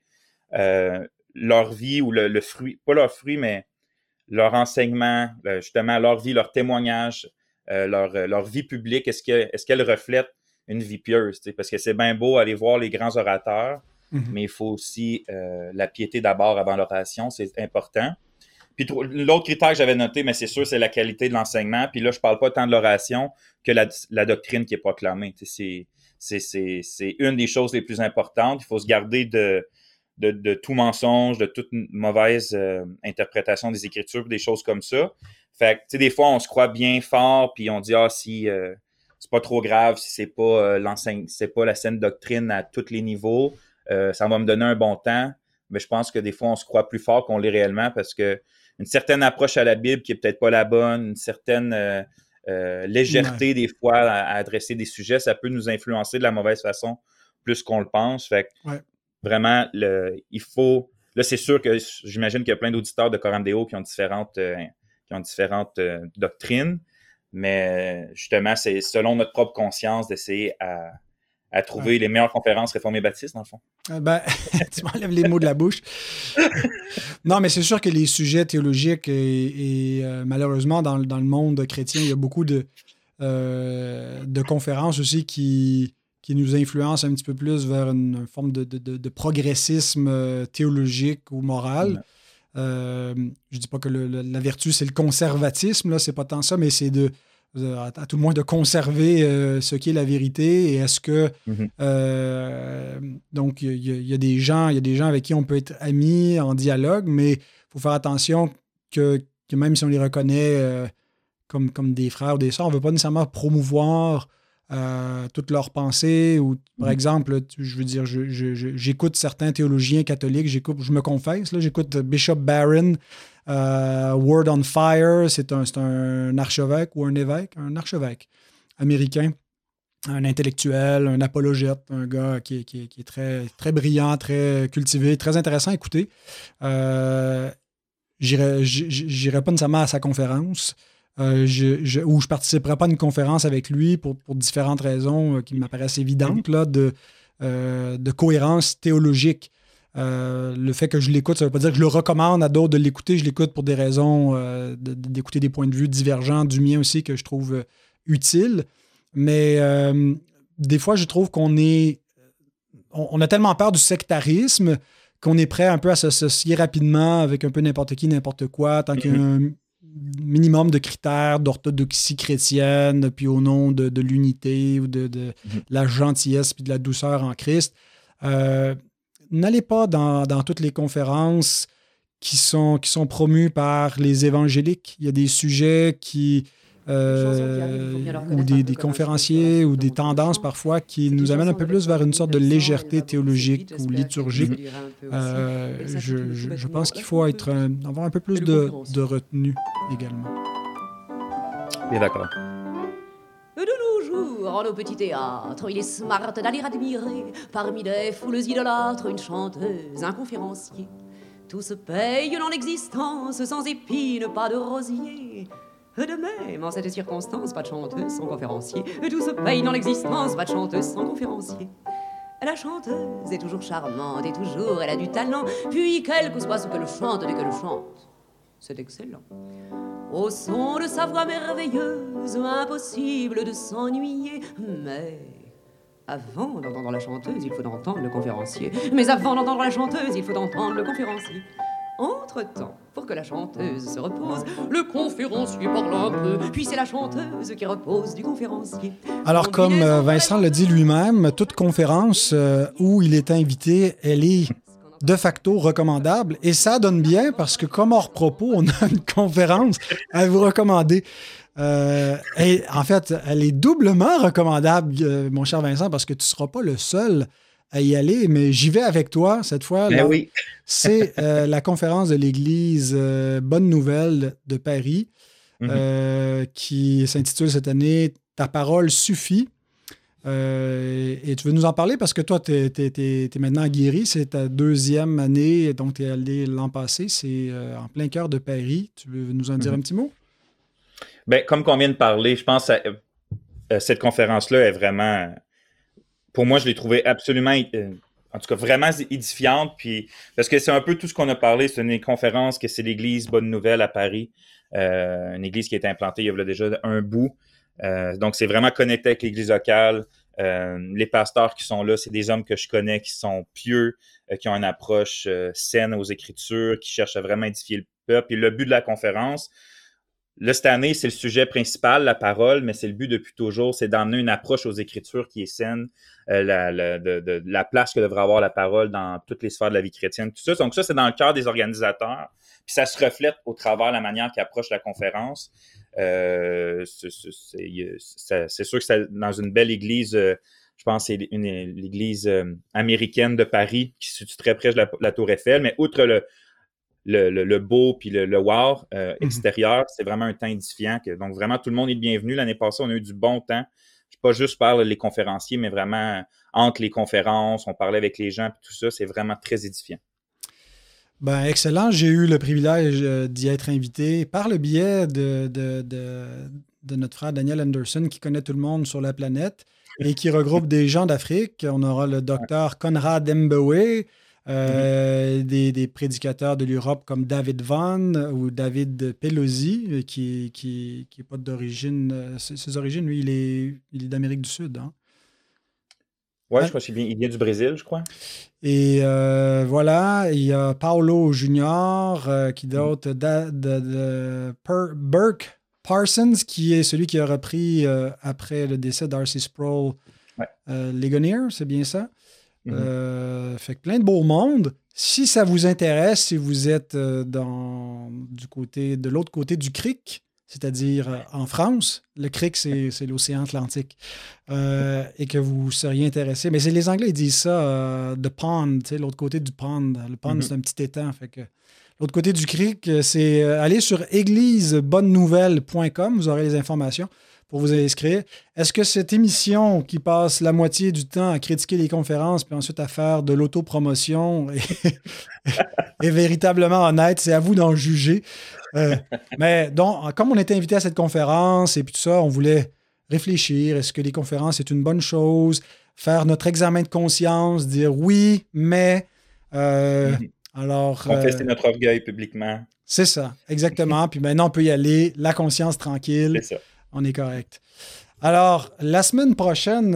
leur vie ou le, fruit, pas leur fruit, mais leur enseignement, justement, leur vie, leur témoignage, leur, leur, vie publique, est-ce qu'elle est reflète une vie pieuse? Parce que c'est bien beau aller voir les grands orateurs, mm-hmm. mais il faut aussi la piété d'abord avant l'oration, c'est important. Puis l'autre critère que j'avais noté, mais c'est sûr, c'est la qualité de l'enseignement. Puis là, je parle pas tant de l'oration que la, la, doctrine qui est proclamée. C'est une des choses les plus importantes. Il faut se garder de, de, de tout mensonge, de toute mauvaise euh, interprétation des Écritures, des choses comme ça. Fait que, tu sais, des fois, on se croit bien fort, puis on dit, ah, si euh, c'est pas trop grave, si c'est pas euh, c'est pas la saine doctrine à tous les niveaux, ça va me donner un bon temps. Mais je pense que des fois, on se croit plus fort qu'on l'est réellement parce que une certaine approche à la Bible qui est peut-être pas la bonne, une certaine légèreté des fois à, adresser des sujets, ça peut nous influencer de la mauvaise façon plus qu'on le pense. Fait que, vraiment, le, il faut. Là, c'est sûr que j'imagine qu'il y a plein d'auditeurs de Coram Deo qui ont différentes, euh, qui ont différentes euh, doctrines, mais justement, c'est selon notre propre conscience d'essayer à, à trouver les meilleures conférences réformées baptistes, dans le fond. Ah, ben, (laughs) tu m'enlèves les mots de la bouche. (laughs) non, mais c'est sûr que les sujets théologiques et, euh, malheureusement, dans, dans, le monde chrétien, il y a beaucoup de, de conférences aussi qui, qui nous influence un petit peu plus vers une, forme de, progressisme euh, théologique ou moral. Euh, je ne dis pas que la vertu, c'est le conservatisme, là, c'est pas tant ça, mais c'est de, à, tout le moins de conserver euh, ce qui est la vérité. Et est-ce que. Mm-hmm. donc, il y, a des gens, il y a des gens avec qui on peut être amis en dialogue, mais il faut faire attention que, même si on les reconnaît comme, comme des frères ou des sœurs, on ne veut pas nécessairement promouvoir euh, toutes leurs pensées. Ou, par mm. exemple, je veux dire, j'écoute certains théologiens catholiques, j'écoute, je me confesse, j'écoute Bishop Barron, euh, Word on Fire, c'est un, archevêque ou un évêque, un archevêque américain un intellectuel, un apologète, un gars qui, est très, brillant, très cultivé, très intéressant à écouter. Euh, J'irai pas nécessairement à sa conférence, euh, je, je, ou je participerai pas à une conférence avec lui pour, différentes raisons euh, qui m'apparaissent évidentes là, de, euh, de cohérence théologique. Le fait que je l'écoute, ça ne veut pas dire que je le recommande à d'autres de l'écouter. Je l'écoute pour des raisons d'écouter des points de vue divergents du mien aussi que je trouve utile. Mais des fois, je trouve qu'on est. On, a tellement peur du sectarisme qu'on est prêt un peu à s'associer rapidement avec un peu n'importe qui, n'importe quoi, tant qu'il y a mm-hmm. un minimum de critères d'orthodoxie chrétienne, puis au nom de, l'unité ou de, mhm. la gentillesse puis de la douceur en Christ. Euh, n'allez pas dans, toutes les conférences qui sont, qui sont promues par les évangéliques. Il y a des sujets qui euh, ou des, conférenciers ou des tendances parfois qui nous amènent un peu plus vers une sorte de légèreté théologique ou liturgique. Euh, je, pense qu'il faut être, avoir un peu plus de, de retenue également. Bien d'accord. De nos jours, en nos petits théâtres, il est smart d'aller admirer parmi des foules idolâtres une chanteuse, un conférencier. Tout se paye dans l'existence, sans épines, pas de rosier. De même, en cette circonstance, pas de chanteuse sans conférencier. Tout se paye dans l'existence, pas de chanteuse sans conférencier. La chanteuse est toujours charmante et toujours elle a du talent. Puis, quel que soit ce qu'elle chante dès qu'elle chante, c'est excellent. Au son de sa voix merveilleuse, impossible de s'ennuyer. Mais avant d'entendre la chanteuse, il faut entendre le conférencier. Mais avant d'entendre la chanteuse, il faut entendre le conférencier. Entre-temps, pour que la chanteuse se repose, le conférencier parle un peu, puis c'est la chanteuse qui repose du conférencier. Alors, comme euh, Vincent l'a dit lui-même, toute conférence euh, où il est invité, elle est de facto recommandable. Et ça donne bien parce que, comme hors propos, on a une conférence à vous recommander. Euh, et en fait, elle est doublement recommandable, mon cher Vincent, parce que tu ne seras pas le seul à y aller, mais j'y vais avec toi cette fois. Ben oui. c'est euh, la conférence de l'Église euh, Bonne Nouvelle de Paris euh, qui s'intitule cette année Ta parole suffit. Euh, et tu veux nous en parler? Parce que toi, tu es, maintenant guéri. C'est ta deuxième année, donc tu es allé l'an passé. C'est euh, en plein cœur de Paris. Tu veux nous en dire mhm. un petit mot? Bien, comme qu'on vient de parler, je pense que euh, cette conférence-là est vraiment. Pour moi, je l'ai trouvée absolument. en tout cas, vraiment édifiante. Puis, parce que c'est un peu tout ce qu'on a parlé. C'est une conférence que c'est l'église Bonne Nouvelle à Paris. une église qui a été implantée il y a déjà un bout. Euh, donc, c'est vraiment connecté avec l'Église locale. Euh, les pasteurs qui sont là, c'est des hommes que je connais qui sont pieux, euh, qui ont une approche saine aux Écritures, qui cherchent à vraiment édifier le peuple. Et le but de la conférence, là, cette année, c'est le sujet principal, la parole, mais c'est le but depuis toujours, c'est d'emmener une approche aux Écritures qui est saine, la, place que devrait avoir la parole dans toutes les sphères de la vie chrétienne, tout ça. Donc ça, c'est dans le cœur des organisateurs. Puis ça se reflète au travers de la manière qu'ils approchent la conférence. Euh, c'est sûr que c'est dans une belle église, euh, je pense que c'est l'église euh, américaine de Paris qui se situe très près de la, Tour Eiffel, mais outre le, le, beau puis le, wow mm-hmm. extérieur, c'est vraiment un temps édifiant. donc vraiment, tout le monde est bienvenu. L'année passée, on a eu du bon temps. Je pas juste par les conférenciers, mais vraiment entre les conférences, on parlait avec les gens, puis tout ça, c'est vraiment très édifiant. Ben, excellent. J'ai eu le privilège euh, d'y être invité par le biais de, de, notre frère Daniel Anderson, qui connaît tout le monde sur la planète et qui regroupe des gens d'Afrique. On aura le docteur Conrad Mbewe, euh, mm-hmm. des, prédicateurs de l'Europe comme David Vaughan ou David Pelosi, euh, qui n'est qui, qui pas d'origine. Ses, origines, lui, il est, il est d'Amérique du Sud. Hein? Oui, je crois qu'il vient, il vient du Brésil, je crois. Et euh, voilà, il y a Paolo Junior, euh, qui d'autre, de, Burke Parsons, qui est celui qui a repris euh, après le décès d'Arcy Sproul ouais. Legonier, c'est bien ça? Mm-hmm. fait que plein de beau monde. Si ça vous intéresse, si vous êtes dans, du côté, de l'autre côté du cric, c'est-à-dire euh, en France, le cric, c'est l'océan Atlantique, euh, et que vous seriez intéressé. Mais les Anglais ils disent ça, euh, de pond, l'autre côté du pond. Le pond, mm-hmm. c'est un petit étang. Fait que l'autre côté du cric, c'est aller sur églisebonnenouvelle.com, vous aurez les informations pour vous inscrire. Est-ce que cette émission qui passe la moitié du temps à critiquer les conférences, puis ensuite à faire de l'autopromotion est, (laughs) est véritablement honnête? C'est à vous d'en juger. Euh, mais donc, comme on était invité à cette conférence et puis tout ça, on voulait réfléchir. Est-ce que les conférences c'est une bonne chose? Faire notre examen de conscience, dire oui, mais. Euh, mhm. Alors. Confesser euh, notre orgueil publiquement. C'est ça, exactement. puis maintenant, on peut y aller, la conscience tranquille. C'est ça. On est correct. Alors, la semaine prochaine,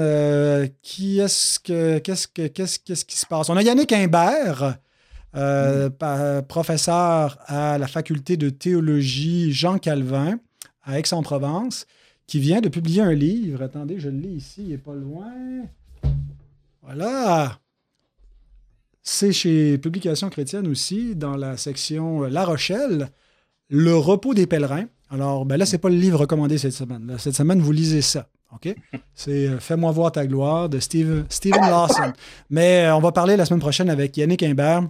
qui est-ce que, qu'est-ce, que, qu'est-ce, qu'est-ce qui se passe? On a Yannick Imbert euh, professeur à la faculté de théologie Jean Calvin à Aix-en-Provence, qui vient de publier un livre. Attendez, je le lis ici, il n'est pas loin. Voilà. C'est chez Publications chrétiennes aussi, dans la section La Rochelle, Le repos des pèlerins. Alors, ben là, ce n'est pas le livre recommandé cette semaine. cette semaine, vous lisez ça. OK? (laughs) C'est euh, Fais-moi voir ta gloire de Steve, Stephen Lawson. Mais euh, on va parler la semaine prochaine avec Yannick Imbert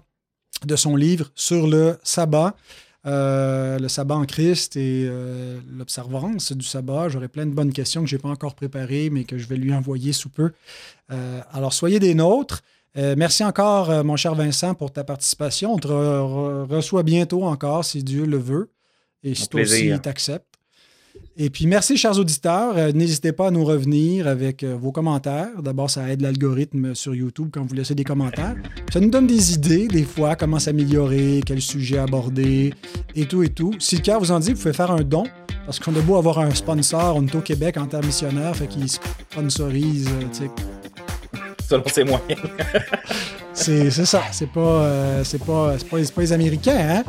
de son livre sur le sabbat. Euh, le sabbat en Christ et l'observance du sabbat. J'aurai plein de bonnes questions que je n'ai pas encore préparées, mais que je vais lui envoyer sous peu. Alors, soyez des nôtres. merci encore, mon cher Vincent, pour ta participation. On te reçoit bientôt encore, si Dieu le veut, et si toi aussi t'acceptes. Et puis, merci, chers auditeurs. Euh, n'hésitez pas à nous revenir avec euh, vos commentaires. D'abord, ça aide l'algorithme sur YouTube quand vous laissez des commentaires. Ça nous donne des idées, des fois, comment s'améliorer, quel sujet aborder, et tout, et tout. Si le cas vous en dit, vous pouvez faire un don. Parce qu'on a beau avoir un sponsor, on est au Québec en termes missionnaires, fait qu'il sponsorise, euh, tu sais. Selon ses moyens. (laughs) C'est ça. C'est pas, euh, c'est pas, pas, pas, les Américains, hein?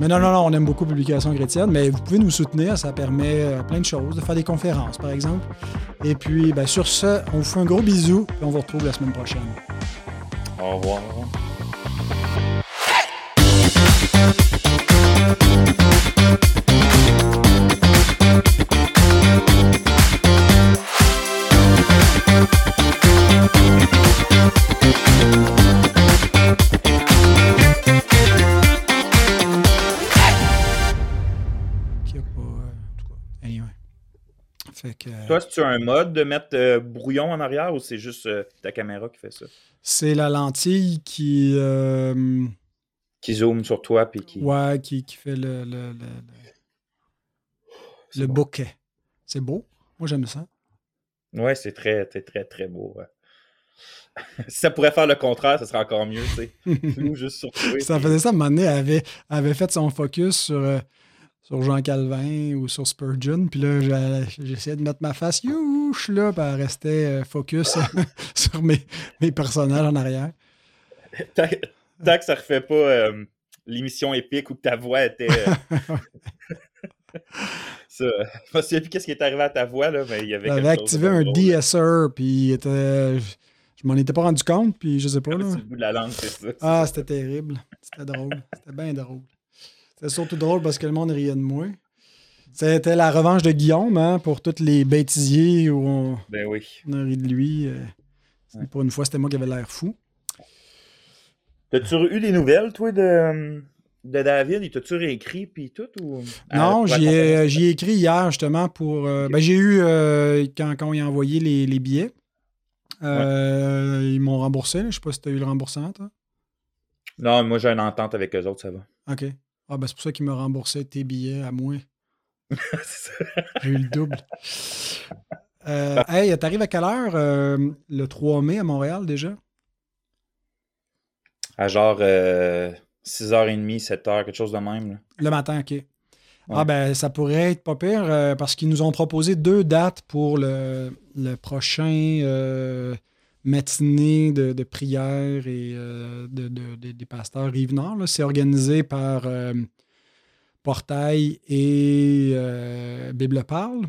Mais non, non, non, on aime beaucoup Publication chrétienne, mais vous pouvez nous soutenir. Ça permet euh, plein de choses, de faire des conférences, par exemple. Et puis, ben, sur ce, on vous fait un gros bisou et on vous retrouve la semaine prochaine. Au revoir. Fait que Toi, est-ce que tu as un mode de mettre euh, brouillon en arrière ou c'est juste euh, ta caméra qui fait ça? C'est la lentille qui. euh, Qui zoome sur toi puis qui. ouais, qui, qui fait le, le, le, le- C'est le bon. bokeh. C'est beau. Moi, j'aime ça. Ouais, c'est très, très, très, très beau. ouais. (laughs) si ça pourrait faire le contraire, ça serait encore mieux, tu sais. (laughs) Juste sur toi. Ça faisait ça, à un moment donné, elle avait, elle avait fait son focus sur, euh, sur Jean Calvin ou sur Spurgeon. Puis là, j'essayais de mettre ma face youch là, puis elle restait euh, focus (laughs) sur mes, mes personnages en arrière. Tant, tant que ça refait pas euh, l'émission épique où ta voix était. euh, (laughs) ça, je me souviens plus qu'est-ce qui est arrivé à ta voix, là, mais il y avait. Activé un. DSR, puis il était, je, m'en étais pas rendu compte, puis je sais pas. Là. Le bout de la langue, c'est ça. Ah, c'était terrible. C'était drôle. C'était bien drôle. C'était surtout drôle parce que le monde riait de moi. C'était la revanche de Guillaume hein, pour tous les bêtisiers où on, Ben oui. on a ri de lui. euh. Ouais. Pour une fois, c'était moi qui avais l'air fou. T'as-tu eu des nouvelles, toi, de, de David? Il t'a-tu réécrit puis tout? Ou... Non, j'y ai, écrit hier justement pour. euh, ben, j'ai eu, euh, quand, quand on a envoyé les, les billets, euh, ils m'ont remboursé. Je sais pas si tu as eu le remboursement, toi. Non, moi j'ai une entente avec eux autres, ça va. OK. Ah, ben, c'est pour ça qu'ils m'ont remboursé tes billets à moi. (laughs) J'ai eu le double. (laughs) Euh, hey, t'arrives à quelle heure euh, le 3 mai à Montréal déjà? À genre euh, 6h30, 7h, quelque chose de même. là. Le matin, OK. Ah ben, ça pourrait être pas pire euh, parce qu'ils nous ont proposé deux dates pour le, le prochain euh, matinée de, de prière et euh, de, de- de- des pasteurs Rive-Nord. C'est organisé par euh, Portail et euh, Bible Parle.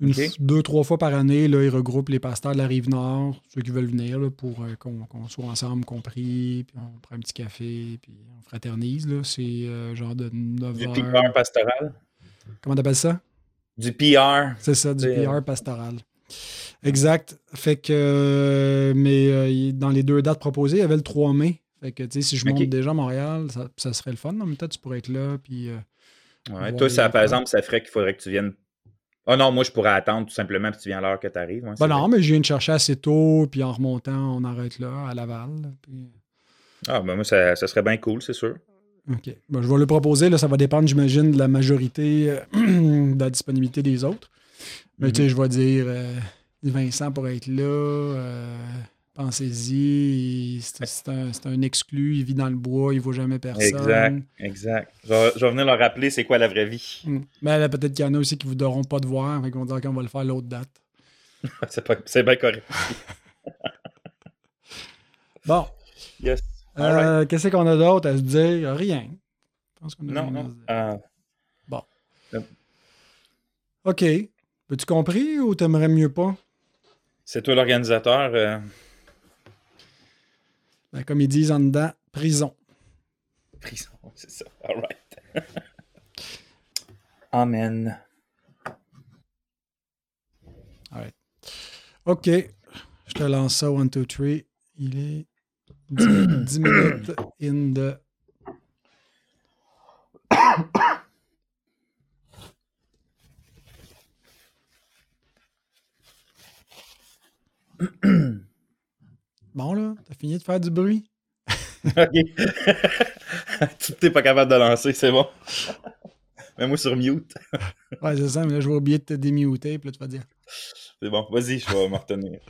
Une Deux, trois fois par année, là, ils regroupent les pasteurs de la Rive-Nord, ceux qui veulent venir là, pour qu'on soit ensemble, compris, puis on prend un petit café, puis on fraternise. C'est genre de 9 Du. PR pastoral. Comment t'appelles ça? Du PR. C'est ça, du PR pastoral. Exact. Fait que, euh, mais euh, dans les deux dates proposées, il y avait le 3 mai. Fait que, tu sais, si je monte déjà à Montréal, ça, ça serait le fun. En même temps, tu pourrais être là, puis... euh, Ouais, toi, ça, par exemple, ça ferait qu'il faudrait que tu viennes. Ah non, moi, je pourrais attendre tout simplement puis tu viens à l'heure que tu arrives. Ben non, mais je viens de chercher assez tôt, puis en remontant, on arrête là, à Laval. puis- Ah, ben moi, ça, ça serait bien cool, c'est sûr. OK. Ben, je vais le proposer. Là, ça va dépendre, j'imagine, de la majorité, euh, (clears throat) de la disponibilité des autres. Mais tu sais, je vais dire, euh, Vincent pourrait être là. euh, Pensez-y. C'est un, un exclu. Il vit dans le bois. Il ne voit jamais personne. Exact, exact. Je vais, je vais venir leur rappeler c'est quoi la vraie vie. Mais là, peut-être qu'il y en a aussi qui ne voudront pas te voir. Fait qu'ils vont dire qu'on va le faire l'autre date. (laughs) c'est pas- c'est bien correct. (laughs) Bon. Yes. Euh. Qu'est-ce qu'on a d'autre à se dire? Rien. Je pense qu'on a Non, rien à se non. Ah, OK. As-tu compris ou t'aimerais mieux pas? C'est toi l'organisateur. euh, Ben, comme ils disent en dedans, prison. prison, (laughs) c'est ça. All right. (laughs) Amen. OK. Je te lance ça, 1, 2, 3. Il est 10, 10 minutes in the. (coughs) (coughs) (coughs) (clears throat) Bon, là, t'as fini de faire du bruit? (laughs) OK. (laughs) tu t'es pas capable de lancer, c'est bon. (laughs) Mets-moi sur mute. Ouais, c'est ça, mais là, je vais oublier de te démuter, puis là, tu vas dire. C'est bon, vas-y, je vais me retenir.